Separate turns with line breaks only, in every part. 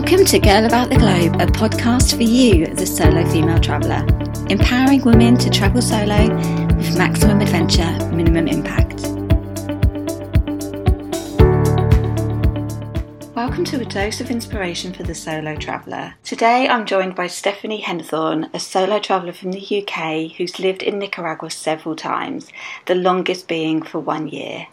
Welcome to Girl About the Globe, a podcast for you, the solo female traveller, empowering women to travel solo with maximum adventure, minimum impact. Welcome to a dose of inspiration for the solo traveller. Today I'm joined by Stephanie Henthorne, a solo traveller from the UK who's lived in Nicaragua several times, the longest being for one year.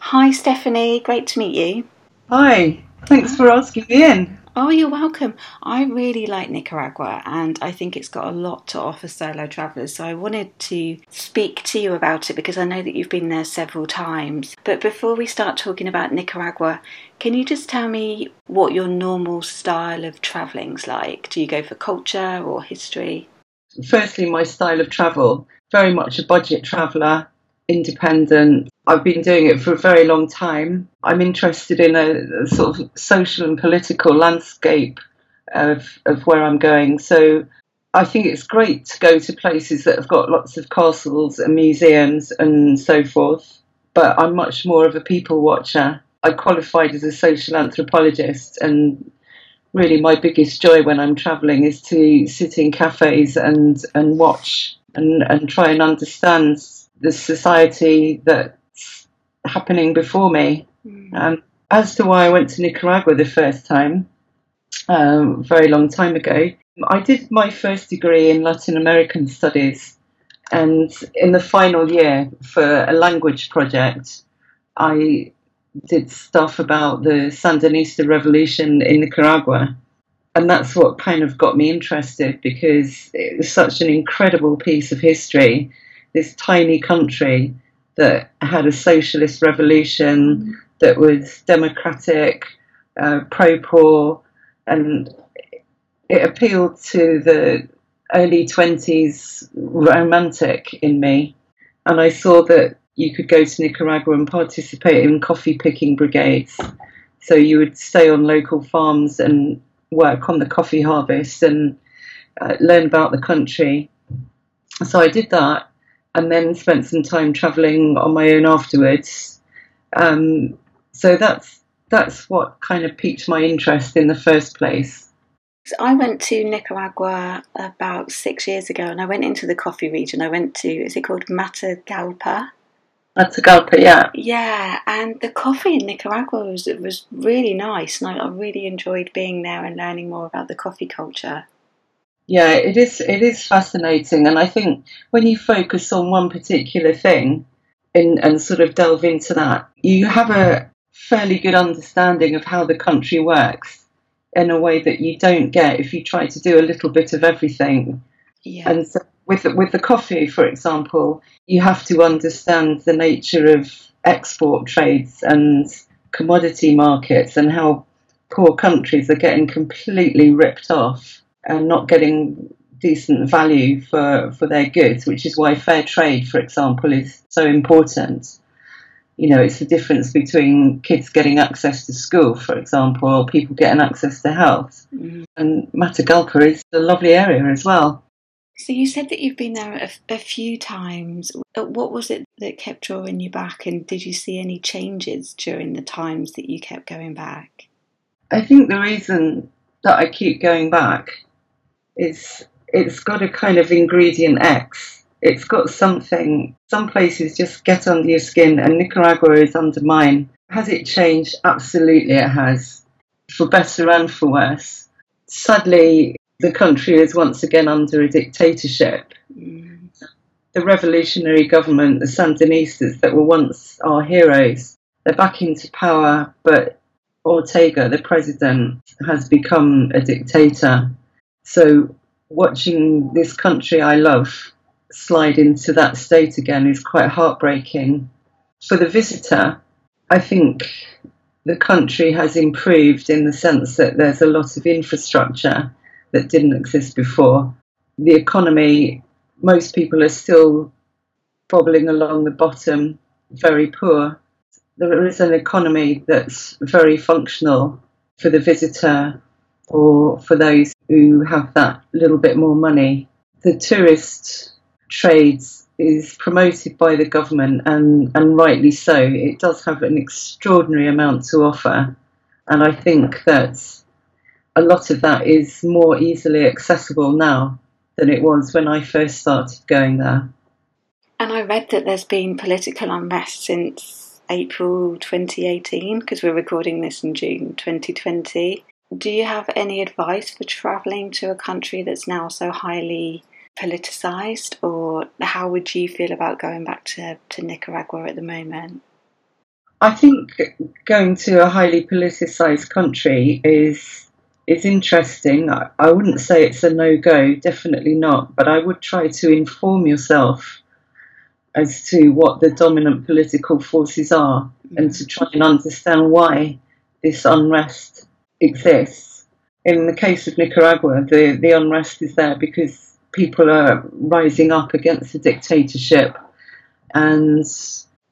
Hi Stephanie, great to meet you.
Hi, thanks for asking me in.
Oh, you're welcome. I really like Nicaragua and I think it's got a lot to offer solo travellers. So I wanted to speak to you about it because I know that you've been there several times. But before we start talking about Nicaragua, can you just tell me what your normal style of travelling's like? Do you go for culture or history?
Firstly, my style of travel, very much a budget traveller, independent, I've been doing it for a very long time. I'm interested in a, a sort of social and political landscape of, of where I'm going. So I think it's great to go to places that have got lots of castles and museums and so forth. But I'm much more of a people watcher. I qualified as a social anthropologist, and really my biggest joy when I'm travelling is to sit in cafes and, and watch and, and try and understand the society that's happening before me. Mm. Um, as to why I went to Nicaragua the first time, um, very long time ago, I did my first degree in Latin American studies, and in the final year for a language project, I did stuff about the Sandinista revolution in Nicaragua. And that's what kind of got me interested because it was such an incredible piece of history. This tiny country that had a socialist revolution that was democratic, uh, pro poor, and it appealed to the early 20s romantic in me. And I saw that you could go to Nicaragua and participate in coffee picking brigades. So you would stay on local farms and work on the coffee harvest and uh, learn about the country. So I did that and then spent some time traveling on my own afterwards. Um, so that's that's what kind of piqued my interest in the first place.
So I went to Nicaragua about six years ago, and I went into the coffee region. I went to is it called Matagalpa?
Matagalpa, yeah.
Yeah, and the coffee in Nicaragua was was really nice, and I, I really enjoyed being there and learning more about the coffee culture.
Yeah, it is. It is fascinating, and I think when you focus on one particular thing and, and sort of delve into that, you have a fairly good understanding of how the country works in a way that you don't get if you try to do a little bit of everything. Yeah. And so with with the coffee, for example, you have to understand the nature of export trades and commodity markets and how poor countries are getting completely ripped off and not getting decent value for, for their goods, which is why fair trade, for example, is so important. You know, it's the difference between kids getting access to school, for example, or people getting access to health. Mm-hmm. And Matagalpa is a lovely area as well.
So you said that you've been there a, a, few times. Uh, what was it that kept drawing you back, and did you see any changes during the times that you kept going back?
I think the reason that I keep going back it's it's got a kind of ingredient X. It's got something. Some places just get under your skin, and Nicaragua is under mine. Has it changed? Absolutely, it has, for better and for worse. Sadly, the country is once again under a dictatorship. Mm. The revolutionary government, the Sandinistas, that were once our heroes, they're back into power, but Ortega, the president, has become a dictator. So watching this country I love slide into that state again is quite heartbreaking. For the visitor, I think the country has improved in the sense that there's a lot of infrastructure that didn't exist before. The economy, most people are still bobbling along the bottom, very poor. There is an economy that's very functional for the visitor or for those who have that little bit more money. The tourist trades is promoted by the government and, and rightly so. It does have an extraordinary amount to offer. And I think that a lot of that is more easily accessible now than it was when I first started going there.
And I read that there's been political unrest since April 2018 because we're recording this in June 2020. Do you have any advice for travelling to a country that's now so highly politicised, or how would you feel about going back to, to Nicaragua at the moment?
I think going to a highly politicised country is is interesting. I, I wouldn't say it's a no go, definitely not, but I would try to inform yourself as to what the dominant political forces are and to try and understand why this unrest exists. In the case of Nicaragua, the, the unrest is there because people are rising up against the dictatorship and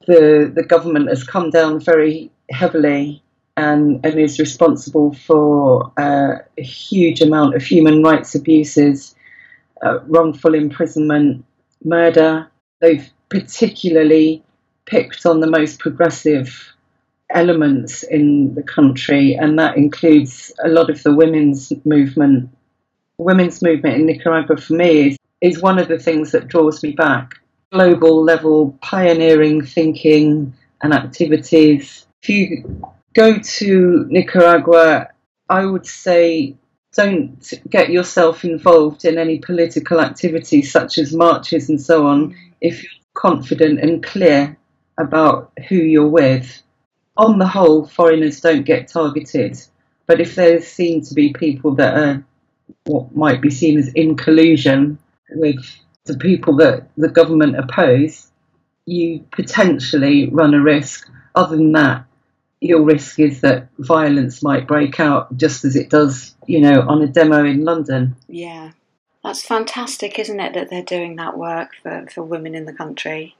the, the government has come down very heavily and, and is responsible for uh, a huge amount of human rights abuses, uh, wrongful imprisonment, murder. They've particularly picked on the most progressive elements in the country, and that includes a lot of the women's movement. women's movement in Nicaragua, for me, is, is one of the things that draws me back. Global level pioneering thinking and activities. If you go to Nicaragua, I would say don't get yourself involved in any political activities such as marches and so on if you're confident and clear about who you're with. On the whole, foreigners don't get targeted, but if there seem to be people that are what might be seen as in collusion with the people that the government oppose, you potentially run a risk. Other than that, your risk is that violence might break out just as it does, you know, on a demo in London.
Yeah. That's fantastic, isn't it, that they're doing that work for, for women in the country?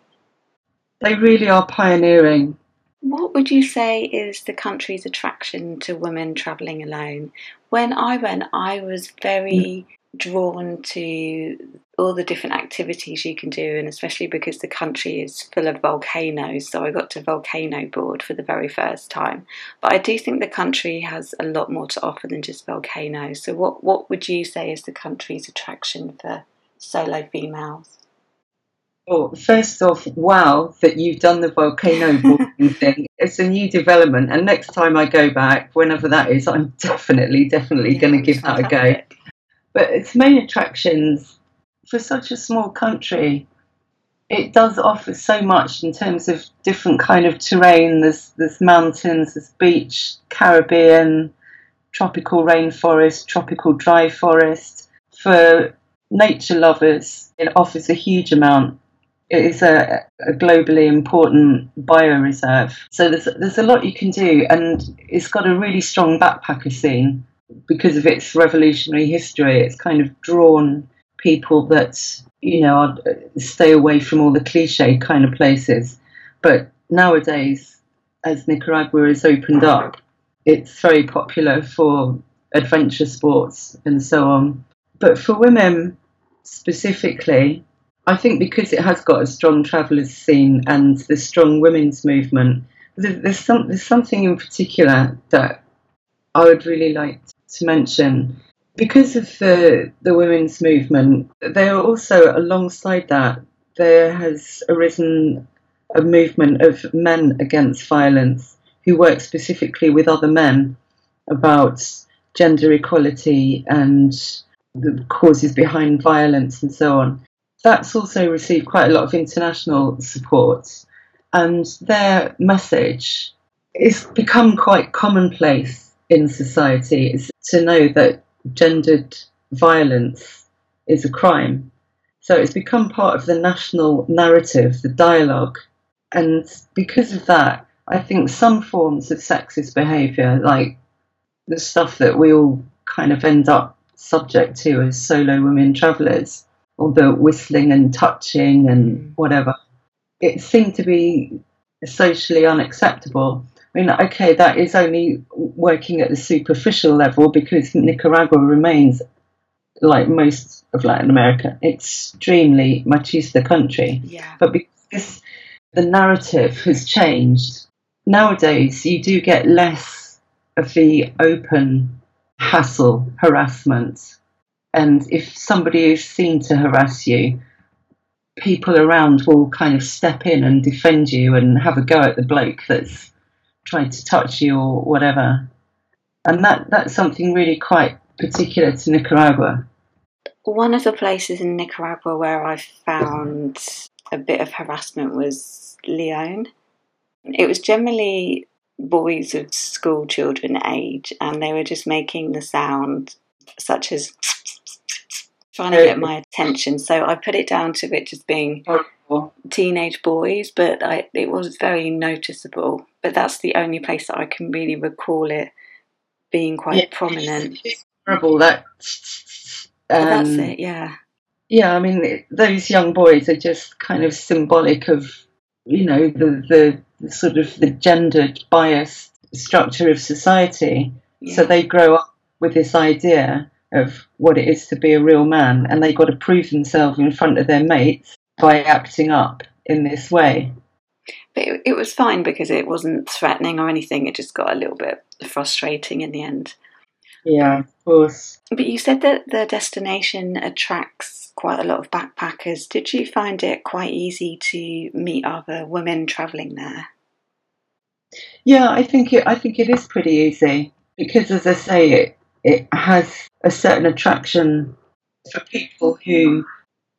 They really are pioneering.
What would you say is the country's attraction to women travelling alone? When I went, I was very drawn to all the different activities you can do, and especially because the country is full of volcanoes. So I got to volcano board for the very first time. But I do think the country has a lot more to offer than just volcanoes. So, what, what would you say is the country's attraction for solo females?
Well, first off, wow that you've done the volcano boarding thing. It's a new development, and next time I go back, whenever that is, I'm definitely, definitely yeah, going to give that a go. But its main attractions for such a small country, it does offer so much in terms of different kind of terrain. There's there's mountains, there's beach, Caribbean, tropical rainforest, tropical dry forest. For nature lovers, it offers a huge amount. It is a, a globally important bioreserve. So there's there's a lot you can do, and it's got a really strong backpacker scene because of its revolutionary history, it's kind of drawn people that you know stay away from all the cliche kind of places. But nowadays, as Nicaragua has opened up, it's very popular for adventure sports and so on. But for women specifically, I think because it has got a strong travellers scene and the strong women's movement, there's, some, there's something in particular that I would really like to mention. Because of the, the women's movement, there are also, alongside that, there has arisen a movement of men against violence who work specifically with other men about gender equality and the causes behind violence and so on. That's also received quite a lot of international support, and their message has become quite commonplace in society is to know that gendered violence is a crime. So it's become part of the national narrative, the dialogue. And because of that, I think some forms of sexist behaviour, like the stuff that we all kind of end up subject to as solo women travellers, or the whistling and touching and mm. whatever, it seemed to be socially unacceptable. I mean, okay, that is only working at the superficial level because Nicaragua remains, like most of Latin America, extremely machista country.
Yeah.
But because the narrative has changed, nowadays you do get less of the open hassle, harassment. And if somebody is seen to harass you, people around will kind of step in and defend you and have a go at the bloke that's trying to touch you or whatever. And that, that's something really quite particular to Nicaragua.
One of the places in Nicaragua where I found a bit of harassment was Leon. It was generally boys of school children age, and they were just making the sound such as trying to get my attention. So I put it down to it just being teenage boys, but I, it was very noticeable. But that's the only place that I can really recall it being quite yeah, prominent.
It's terrible that.
Um, that's it, yeah.
Yeah, I mean, those young boys are just kind of symbolic of, you know, the, the, the sort of the gendered biased structure of society. Yeah. So they grow up with this idea of what it is to be a real man, and they got to prove themselves in front of their mates by acting up in this way.
But it, it was fine because it wasn't threatening or anything. It just got a little bit frustrating in the end.
Yeah, of course.
But you said that the destination attracts quite a lot of backpackers. Did you find it quite easy to meet other women travelling there?
Yeah, I think it. I think it is pretty easy because, as I say, it it has a certain attraction for people who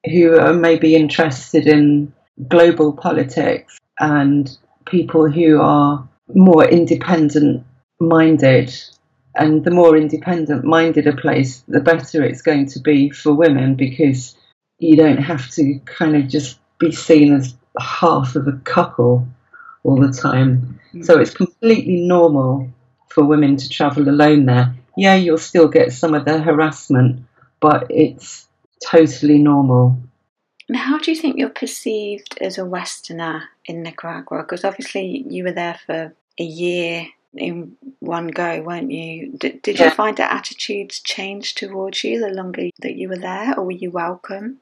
who are maybe interested in global politics and people who are more independent minded. And the more independent minded a place the better it's going to be for women because you don't have to kind of just be seen as half of a couple all the time. So it's completely normal for women to travel alone there yeah, you'll still get some of the harassment, but it's totally normal.
And how do you think you're perceived as a Westerner in Nicaragua? Because obviously you were there for a year in one go, weren't you? Did, did yeah. you find that attitudes change towards you the longer that you were there, or were you welcome?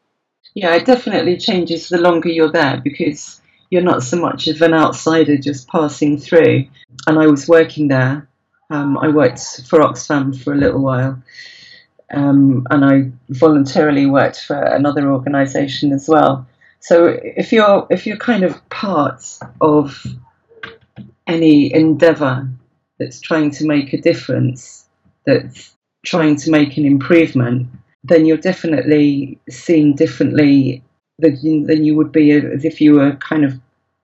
Yeah, it definitely changes the longer you're there because you're not so much of an outsider just passing through. And I was working there um, I worked for Oxfam for a little while, um, and I voluntarily worked for another organisation as well. So if you're if you're kind of part of any endeavour that's trying to make a difference, that's trying to make an improvement, then you're definitely seen differently than you, than you would be as if you were kind of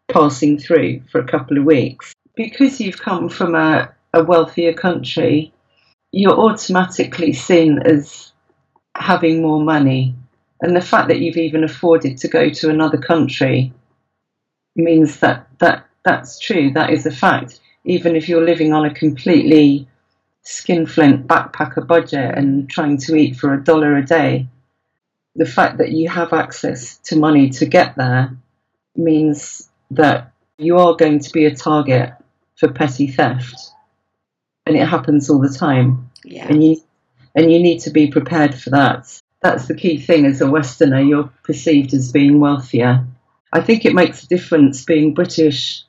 passing through for a couple of weeks. Because you've come from a, a wealthier country, you're automatically seen as having more money. And the fact that you've even afforded to go to another country means that, that that's true. That is a fact. Even if you're living on a completely skinflint backpacker budget and trying to eat for a dollar a day, the fact that you have access to money to get there means that you are going to be a target for petty theft and it happens all the time.
Yeah.
And you and you need to be prepared for that. That's the key thing as a Westerner, you're perceived as being wealthier. I think it makes a difference being British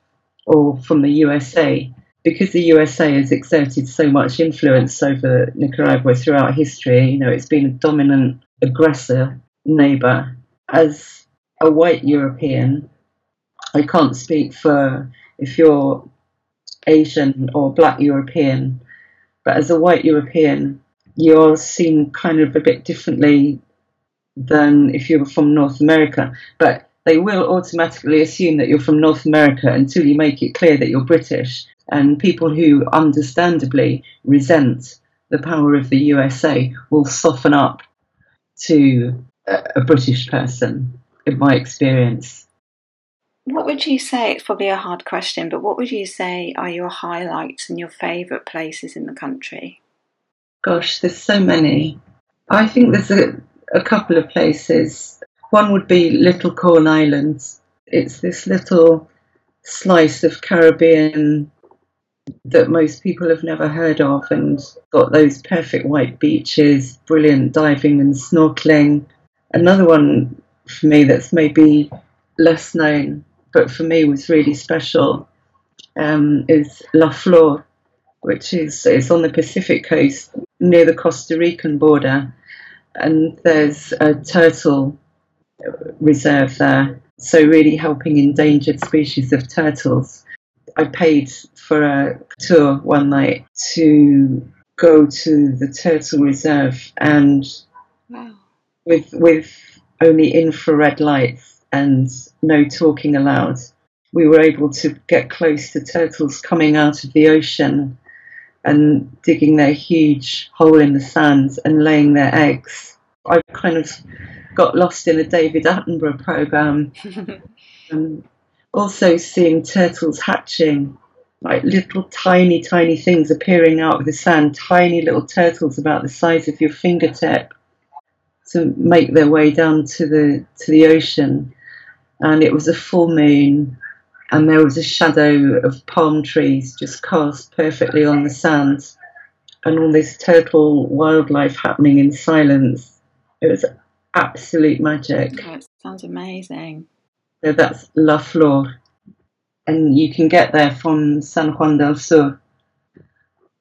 or from the USA because the USA has exerted so much influence over Nicaragua throughout history. You know, it's been a dominant aggressor neighbor. As a white European, I can't speak for if you're Asian or black European, but as a white European, you're seen kind of a bit differently than if you were from North America. But they will automatically assume that you're from North America until you make it clear that you're British. And people who understandably resent the power of the USA will soften up to a, British person, in my experience.
What would you say? It's probably a hard question, but what would you say are your highlights and your favourite places in the country?
Gosh, there's so many. I think there's a, a couple of places. One would be Little Corn Islands. It's this little slice of Caribbean that most people have never heard of and got those perfect white beaches, brilliant diving and snorkeling. Another one for me that's maybe less known but for me was really special um, is La Flor, which is it's on the Pacific coast near the Costa Rican border, and there's a turtle reserve there. So, really helping endangered species of turtles. I paid for a tour one night to go to the turtle reserve and wow. with with only infrared lights and no talking allowed we were able to get close to turtles coming out of the ocean and digging their huge hole in the sand and laying their eggs. I kind of got lost in a David Attenborough program. and um, also seeing turtles hatching, like little tiny, tiny things appearing out of the sand, tiny little turtles about the size of your fingertip to make their way down to the to the ocean. And it was a full moon and there was a shadow of palm trees just cast perfectly on the sand, and all this turtle wildlife happening in silence. It was absolute magic.
Oh, sounds amazing.
So that's La Flor, and you can get there from San Juan del Sur,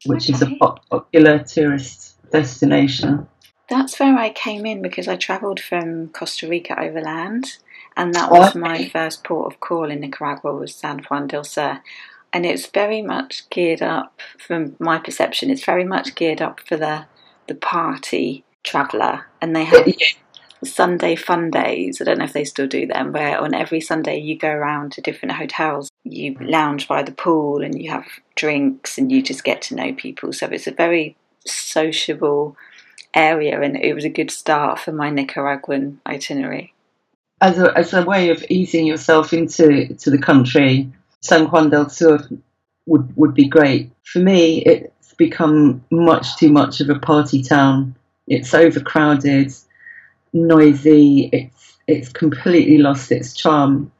which okay. is a popular tourist destination.
That's where I came in because I travelled from Costa Rica overland and that was okay. my first port of call in Nicaragua was San Juan del Sur. And it's very much geared up, from my perception, it's very much geared up for the the party traveller. And they have Sunday fun days. I don't know if they still do them, where on every Sunday you go around to different hotels, you lounge by the pool and you have drinks and you just get to know people. So it's a very sociable area and it was a good start for my Nicaraguan itinerary
as a, as a way of easing yourself into to the country, San Juan del Sur would, would be great. For me, it's become much too much of a party town. It's overcrowded, noisy, it's, it's completely lost its charm.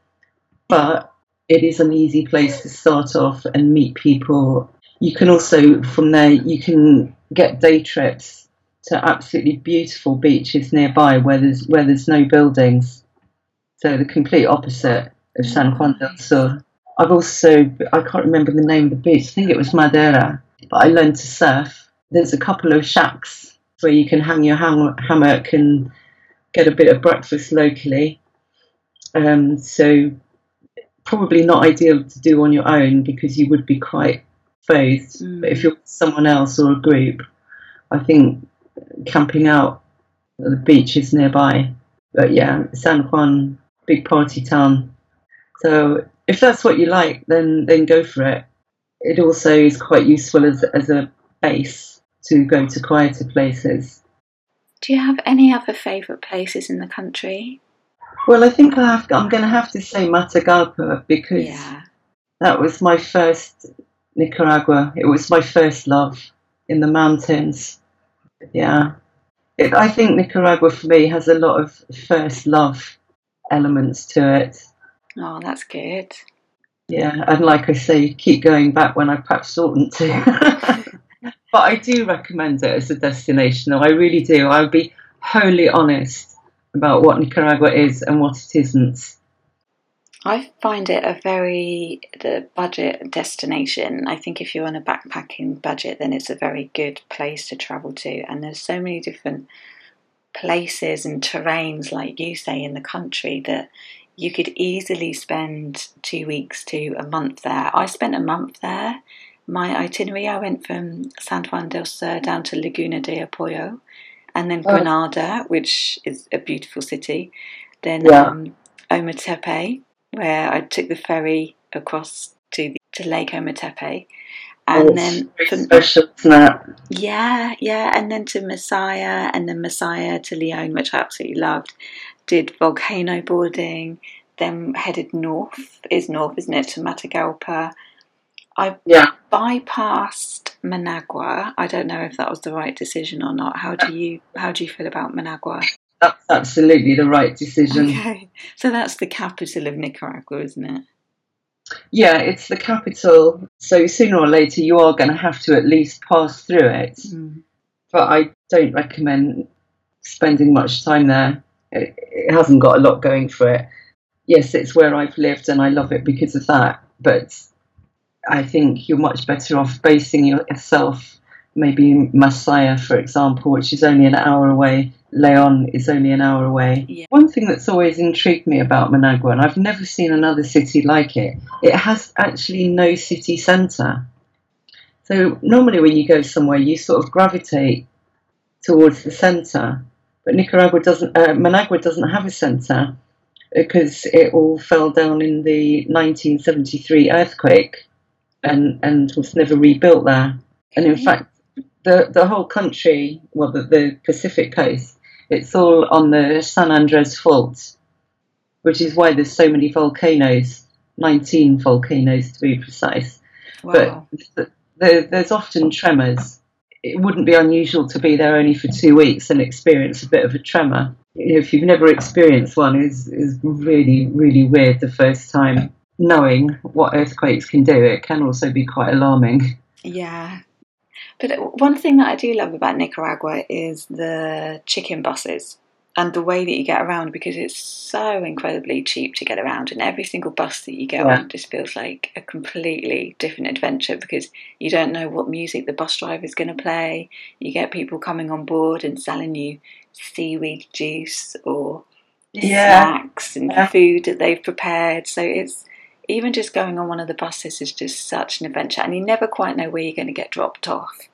But it is an easy place to start off and meet people. You can also, from there, you can get day trips to absolutely beautiful beaches nearby where there's where there's no buildings so the complete opposite of San Juan del Sur. I've also, I can't remember the name of the beach, I think it was Madeira, but I learned to surf. There's a couple of shacks where you can hang your ham- hammock and get a bit of breakfast locally. Um, so probably not ideal to do on your own because you would be quite exposed. Mm. But if you're with someone else or a group, I think camping out at the beaches nearby. But yeah, San Juan big party town. So if that's what you like, then then go for it. It also is quite useful as as a base to go to quieter places.
Do you have any other favourite places in the country?
Well, I think I have, I'm going to have to say Matagalpa because yeah. that was my first Nicaragua. It was my first love in the mountains. Yeah. It, I think Nicaragua for me has a lot of first love elements to it.
Oh, that's good.
Yeah, and like I say, keep going back when I perhaps oughtn't to. but I do recommend it as a destination, though I really do. I'll be wholly honest about what Nicaragua is and what it isn't.
I find it a very the budget destination. I think if you're on a backpacking budget, then it's a very good place to travel to. And there's so many different places and terrains, like you say, in the country that you could easily spend two weeks to a month there. I spent a month there. My itinerary, I went from San Juan del Sur down to Laguna de Apoyo and then oh. Granada, which is a beautiful city. Then yeah. um, Ometepe, where I took the ferry across to, the, to Lake Ometepe and oh, then from,
special,
Yeah, yeah, and then to Masaya, and then Masaya to Leon, which I absolutely loved. Did volcano boarding, then headed north. Is north, isn't it, to Matagalpa? I yeah. bypassed Managua. I don't know if that was the right decision or not. How do you how do you feel about Managua?
That's absolutely the right decision.
Okay, so that's the capital of Nicaragua, isn't it?
Yeah, it's the capital. So sooner or later, you are going to have to at least pass through it. Mm. But I don't recommend spending much time there. It, it hasn't got a lot going for it. Yes, it's where I've lived and I love it because of that. But I think you're much better off basing yourself maybe Masaya, for example, which is only an hour away. Leon is only an hour away.
Yeah.
One thing that's always intrigued me about Managua, and I've never seen another city like it, it has actually no city centre. So normally when you go somewhere, you sort of gravitate towards the centre, but Nicaragua doesn't. Uh, Managua doesn't have a centre because it all fell down in the 1973 earthquake, and and was never rebuilt there. And in fact, the the whole country, well, the, the Pacific coast, it's all on the San Andres Fault, which is why there's so many volcanoes, 19 volcanoes to be precise.
Wow.
But th- there, there's often tremors. It wouldn't be unusual to be there only for two weeks and experience a bit of a tremor. If you've never experienced one, is is really really weird the first time. Knowing what earthquakes can do, it can also be quite alarming.
Yeah. But one thing that I do love about Nicaragua is the chicken buses and the way that you get around because it's so incredibly cheap to get around. And every single bus that you get
Yeah.
on just feels like a completely different adventure because you don't know what music the bus driver is going to play. You get people coming on board and selling you seaweed juice or snacks and
Yeah.
food that they've prepared. So it's even just going on one of the buses is just such an adventure, and you never quite know where you're going to get dropped off.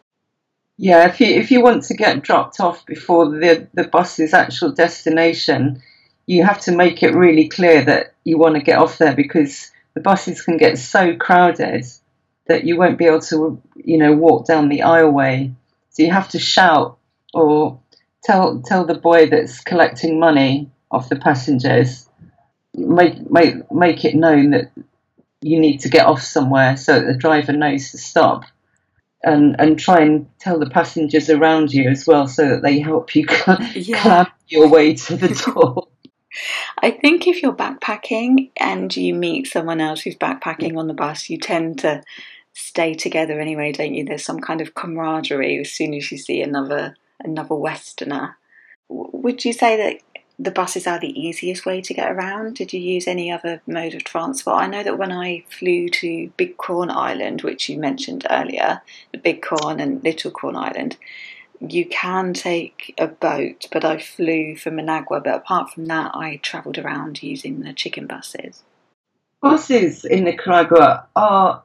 Yeah, if you if you want to get dropped off before the the bus's actual destination, you have to make it really clear that you want to get off there because the buses can get so crowded that you won't be able to you know walk down the aisleway. So you have to shout or tell tell the boy that's collecting money off the passengers make make make it known that you need to get off somewhere so that the driver knows to stop and and try and tell the passengers around you as well so that they help you cl-
Yeah.
clamp your way to the door.
I think if you're backpacking and you meet someone else who's backpacking on the bus, you tend to stay together anyway, don't you? There's some kind of camaraderie as soon as you see another another Westerner. W- Would you say that the buses are the easiest way to get around? Did you use any other mode of transport? I know that when I flew to Big Corn Island, which you mentioned earlier, the Big Corn and Little Corn Island, you can take a boat, but I flew from Managua. But apart from that, I travelled around using the chicken buses.
Buses in Nicaragua are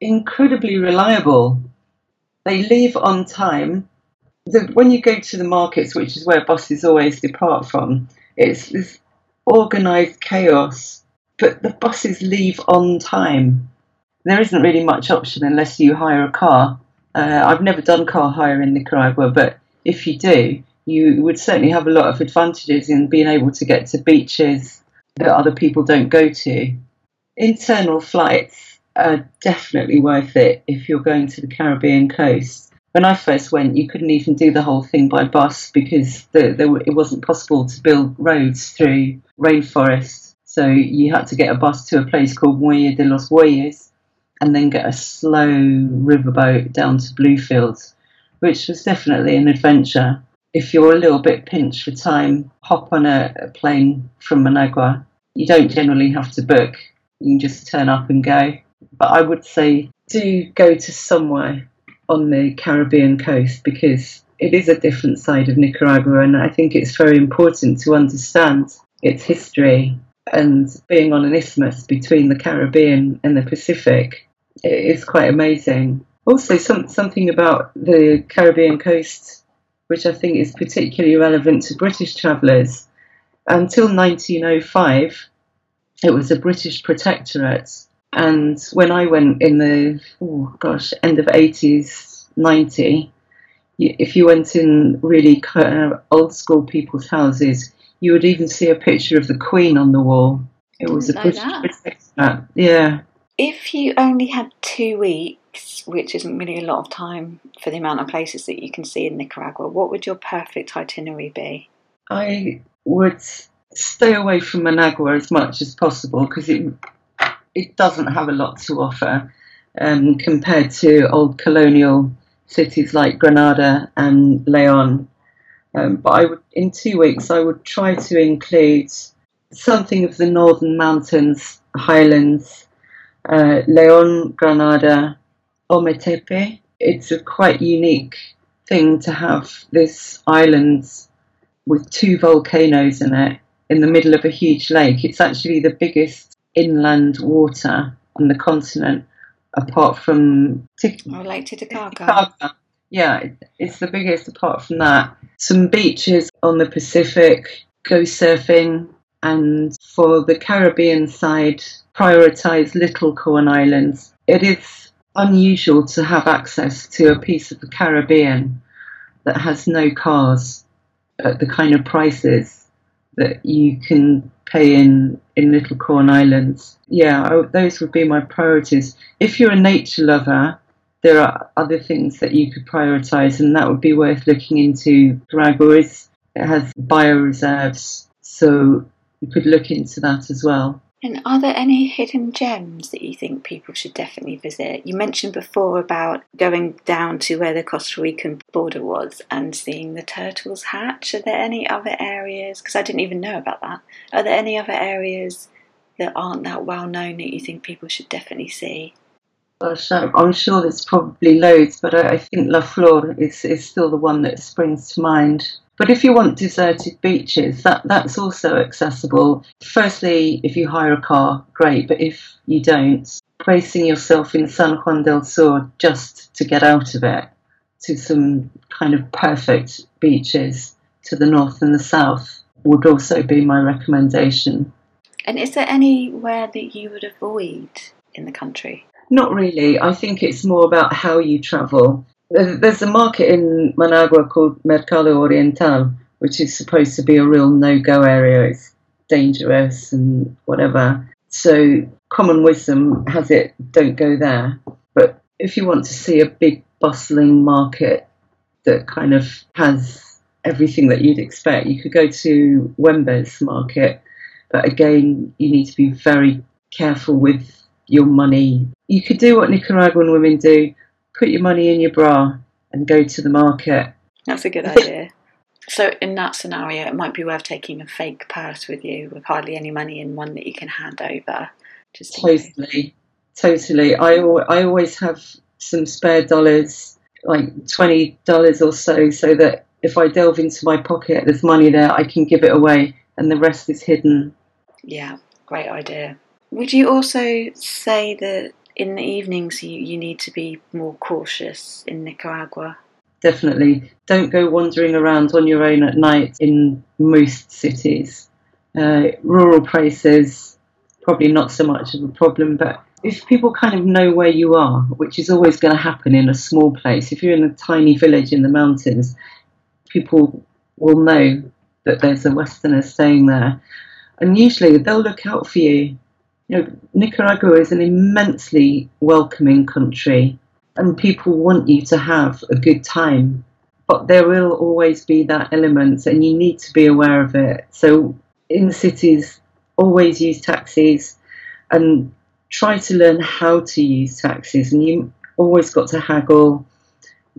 incredibly reliable. They leave on time. The, when you go to the markets, which is where buses always depart from, it's this organised chaos. But the buses leave on time. There isn't really much option unless you hire a car. Uh, I've never done car hire in Nicaragua, but if you do, you would certainly have a lot of advantages in being able to get to beaches that other people don't go to internal flights are definitely worth it if you're going to the Caribbean coast. When I first went, you couldn't even do the whole thing by bus because the, were- it wasn't possible to build roads through rainforest. So you had to get a bus to a place called Muelle de los Bueyes and then get a slow riverboat down to Bluefields, which was definitely an adventure. If you're a little bit pinched for time, hop on a, a plane from Managua. You don't generally have to book you can just turn up and go. But I would say do go to somewhere on the Caribbean coast because it is a different side of Nicaragua, and I think it's very important to understand its history and being on an isthmus between the Caribbean and the Pacific. Is quite amazing. Also, some, something about the Caribbean coast, which I think is particularly relevant to British travellers. Until 1905, it was a British protectorate. And when I went in the, oh gosh, end of 80s, 90, if you went in really kind of old school people's houses, you would even see a picture of the Queen on the wall. It was a
Didn't know
British
that.
Yeah.
If you only had two weeks, which isn't really a lot of time for the amount of places that you can see in Nicaragua, what would your perfect itinerary be?
I would stay away from Managua as much as possible because it it doesn't have a lot to offer um, compared to old colonial cities like Granada and Leon. Um, but I would, in two weeks, I would try to include something of the northern mountains, highlands, uh, Leon, Granada, Ometepe, it's a quite unique thing to have this island with two volcanoes in it in the middle of a huge lake. It's actually the biggest inland water on the continent, apart from
Tic- oh, Lake Titicaca. Titicaca.
Yeah, it's the biggest apart from that. Some beaches on the Pacific, go surfing, and for the Caribbean side, prioritize Little Corn Islands. It is unusual to have access to a piece of the Caribbean that has no cars at the kind of prices that you can pay in in Little Corn Islands. Yeah, I, those would be my priorities. If you're a nature lover, there are other things that you could prioritize, and that would be worth looking into. Nicaragua is, it has bioreserves, so you could look into that as well.
And are there any hidden gems that you think people should definitely visit? You mentioned before about going down to where the Costa Rican border was and seeing the turtles hatch. Are there any other areas? Because I didn't even know about that. Are there any other areas that aren't that well known that you think people should definitely see?
Gosh, I'm sure there's probably loads, but I think La Flor is, is still the one that springs to mind. But if you want deserted beaches, that, that's also accessible. Firstly, if you hire a car, great. But if you don't, placing yourself in San Juan del Sur just to get out of it to some kind of perfect beaches to the north and the south would also be my recommendation.
And is there anywhere that you would avoid in the country?
Not really. I think it's more about how you travel. There's a market in Managua called Mercado Oriental, which is supposed to be a real no go area. It's dangerous and whatever. So, common wisdom has it don't go there. But if you want to see a big, bustling market that kind of has everything that you'd expect, you could go to Huembes market. But again, you need to be very careful with your money. You could do what Nicaraguan women do put your money in your bra and go to the market.
That's a good idea. so, in that scenario, it might be worth taking a fake purse with you with hardly any money in one that you can hand over.
Just totally, totally. I, I always have some spare dollars, like $20 or so, so that if I delve into my pocket, there's money there, I can give it away, and the rest is hidden.
Yeah, great idea. Would you also say that in the evenings you, you need to be more cautious in Nicaragua.
Definitely. Don't go wandering around on your own at night in most cities. Uh, rural places, probably not so much of a problem, but if people kind of know where you are, which is always going to happen in a small place, if you're in a tiny village in the mountains, people will know that there's a Westerner staying there. And usually they'll look out for you you know, Nicaragua is an immensely welcoming country and people want you to have a good time. But there will always be that element and you need to be aware of it. So in cities, always use taxis and try to learn how to use taxis. And you always got to haggle,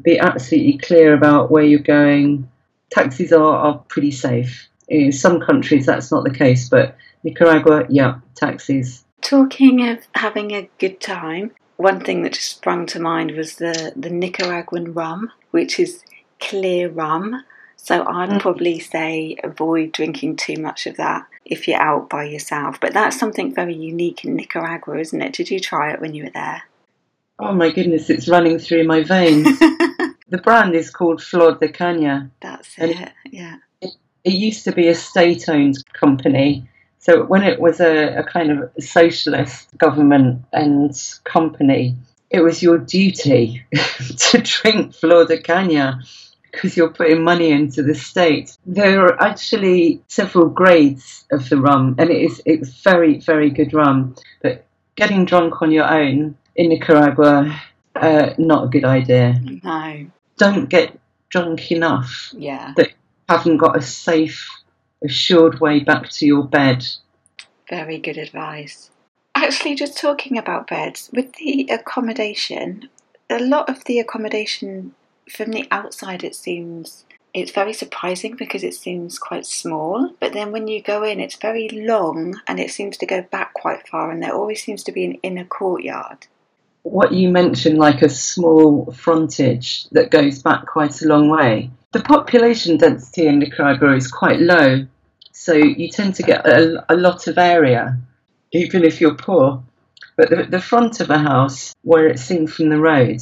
be absolutely clear about where you're going. Taxis are, are pretty safe. In some countries, that's not the case, but Nicaragua, yeah, taxis.
Talking of having a good time, one thing that just sprung to mind was the, the Nicaraguan rum, which is clear rum. So I'd mm. probably say avoid drinking too much of that if you're out by yourself. But that's something very unique in Nicaragua, isn't it? Did you try it when you were there?
Oh my goodness, it's running through my veins. the brand is called Flor de Caña.
That's it, yeah.
It, used to be a state owned company so when it was a, a kind of socialist government and company, it was your duty to drink Flor de Caña because you're putting money into the state. There are actually several grades of the rum, and it is it's very very good rum. But getting drunk on your own in Nicaragua, uh, not a good idea.
No.
Don't get drunk enough.
Yeah.
That haven't got a safe assured way back to your bed.
Very good advice. Actually, just talking about beds, with the accommodation, a lot of the accommodation from the outside it seems it's very surprising because it seems quite small, but then when you go in, it's very long and it seems to go back quite far, and there always seems to be an inner courtyard.
what you mentioned, like a small frontage that goes back quite a long way, the population density in Nicaragua is quite low. So you tend to get a, a lot of area, even if you're poor. But the, the front of a house, where it's seen from the road,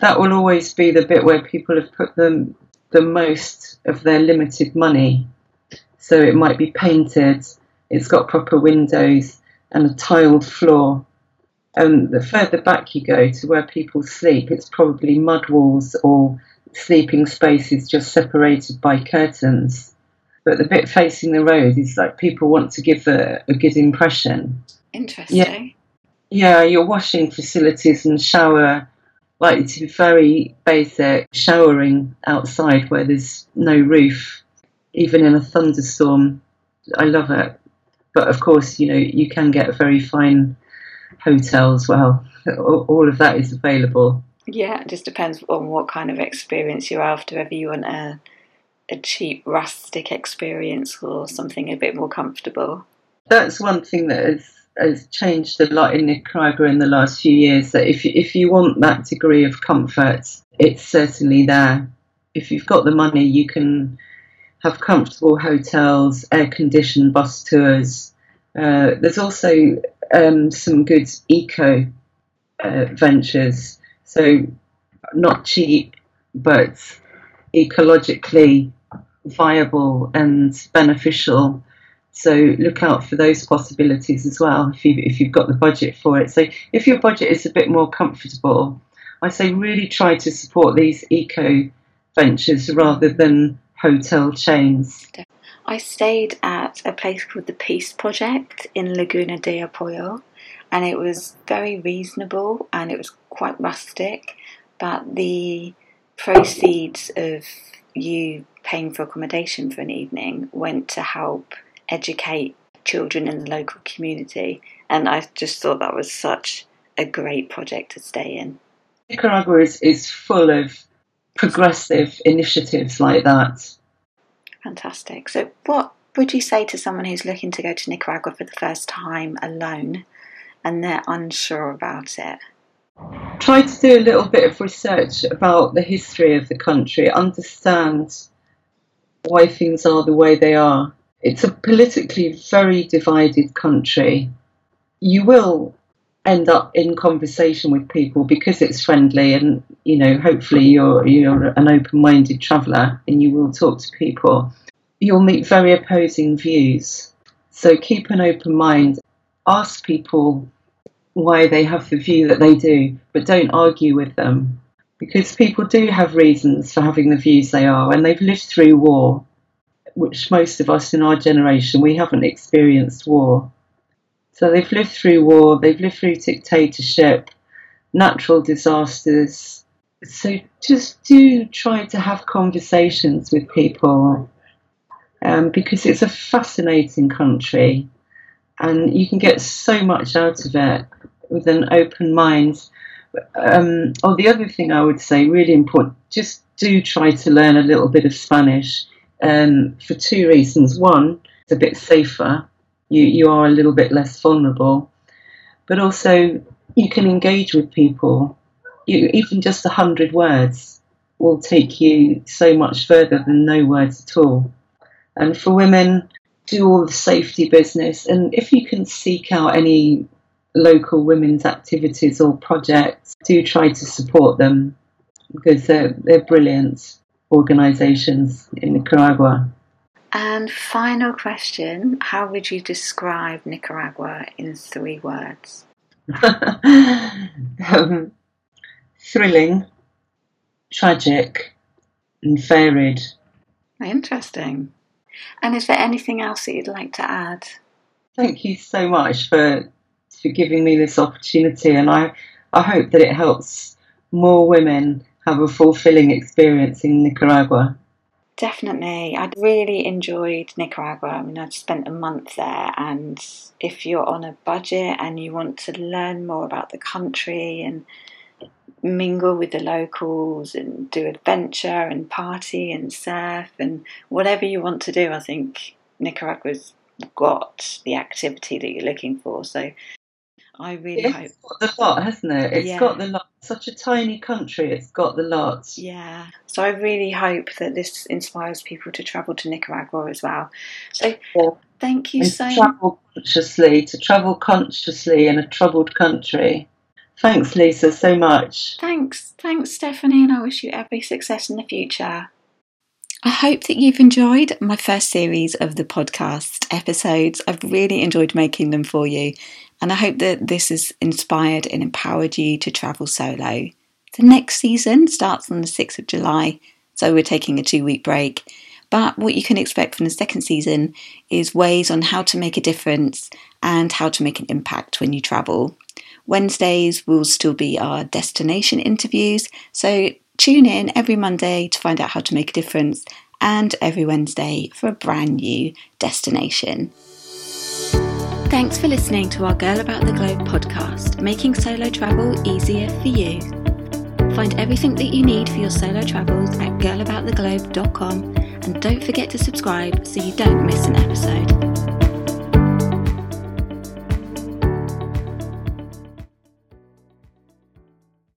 that will always be the bit where people have put the, the most of their limited money. So it might be painted, it's got proper windows and a tiled floor. And the further back you go to where people sleep, it's probably mud walls or sleeping spaces just separated by curtains. But the bit facing the road is like people want to give a, a good impression.
Interesting.
Yeah. Yeah, your washing facilities and shower likely to be very basic, showering outside where there's no roof, even in a thunderstorm. I love it. But of course, you know, you can get a very fine hotel as well. All of that is available.
Yeah, it just depends on what kind of experience you're after, whether you want a, a cheap, rustic experience or something a bit more comfortable.
That's one thing that has, has changed a lot in Nicaragua in the last few years. That if, if you want that degree of comfort, it's certainly there. If you've got the money, you can have comfortable hotels, air conditioned bus tours. Uh, there's also um, some good eco uh, ventures, so not cheap, but ecologically viable and beneficial. So look out for those possibilities as well if you if you've got the budget for it. So if your budget is a bit more comfortable, I say really try to support these eco ventures rather than hotel chains.
I stayed at a place called the Peace Project in Laguna de Apoyo, and it was very reasonable and it was quite rustic, but the proceeds of you paying for accommodation for an evening went to help educate children in the local community, and I just thought that was such a great project to stay in.
Nicaragua is, is full of progressive initiatives like that.
Fantastic. So, what would you say to someone who's looking to go to Nicaragua for the first time alone and they're unsure about it?
Try to do a little bit of research about the history of the country, understand why things are the way they are. It's a politically very divided country. You will end up in conversation with people because it's friendly and you know hopefully you're you're an open-minded traveller and you will talk to people you'll meet very opposing views so keep an open mind ask people why they have the view that they do but don't argue with them. Because people do have reasons for having the views they are and they've lived through war which most of us in our generation we haven't experienced war. So they've lived through war, they've lived through dictatorship, natural disasters. So just do try to have conversations with people um, because it's a fascinating country and you can get so much out of it with an open mind. Um, oh, the other thing I would say, really important, just do try to learn a little bit of Spanish um, for two reasons. One, it's a bit safer you, you are a little bit less vulnerable. But also, you can engage with people. You, even just a hundred words will take you so much further than no words at all. And for women, do all the safety business. And if you can seek out any local women's activities or projects, do try to support them because they're, they're brilliant organisations in Nicaragua.
And final question How would you describe Nicaragua in three words?
um, thrilling, tragic, and varied.
Interesting. And is there anything else that you'd like to add?
Thank you so much for for giving me this opportunity, and I I hope that it helps more women have a fulfilling experience in Nicaragua.
Definitely. I'd really enjoyed Nicaragua. I mean, I'd spent a month there, and if you're on a budget and you want to learn more about the country and mingle with the locals and do adventure and party and surf and whatever you want to do, I think Nicaragua's got the activity that you're looking for. So I really
it's
hope.
It's got the lot, hasn't it? It's
Yeah.
got the lot. Such a tiny country, it's got the lot.
Yeah. So I really hope that this inspires people to travel to Nicaragua as well. So
Yeah.
thank you
And
so
to travel consciously, to travel consciously in a troubled country. Thanks, Lisa, so much.
Thanks, thanks, Stephanie, and I wish you every success in the future. I hope that you've enjoyed my first series of the podcast episodes. I've really enjoyed making them for you, and I hope that this has inspired and empowered you to travel solo. The next season starts on the 6th of July, so we're taking a two week break. But what you can expect from the second season is ways on how to make a difference and how to make an impact when you travel. Wednesdays will still be our destination interviews, so tune in every Monday to find out how to make a difference, and every Wednesday for a brand new destination. Thanks for listening to our Girl About the Globe podcast, making solo travel easier for you. Find everything that you need for your solo travels at girlabouttheglobe.com and don't forget to subscribe so you don't miss an episode.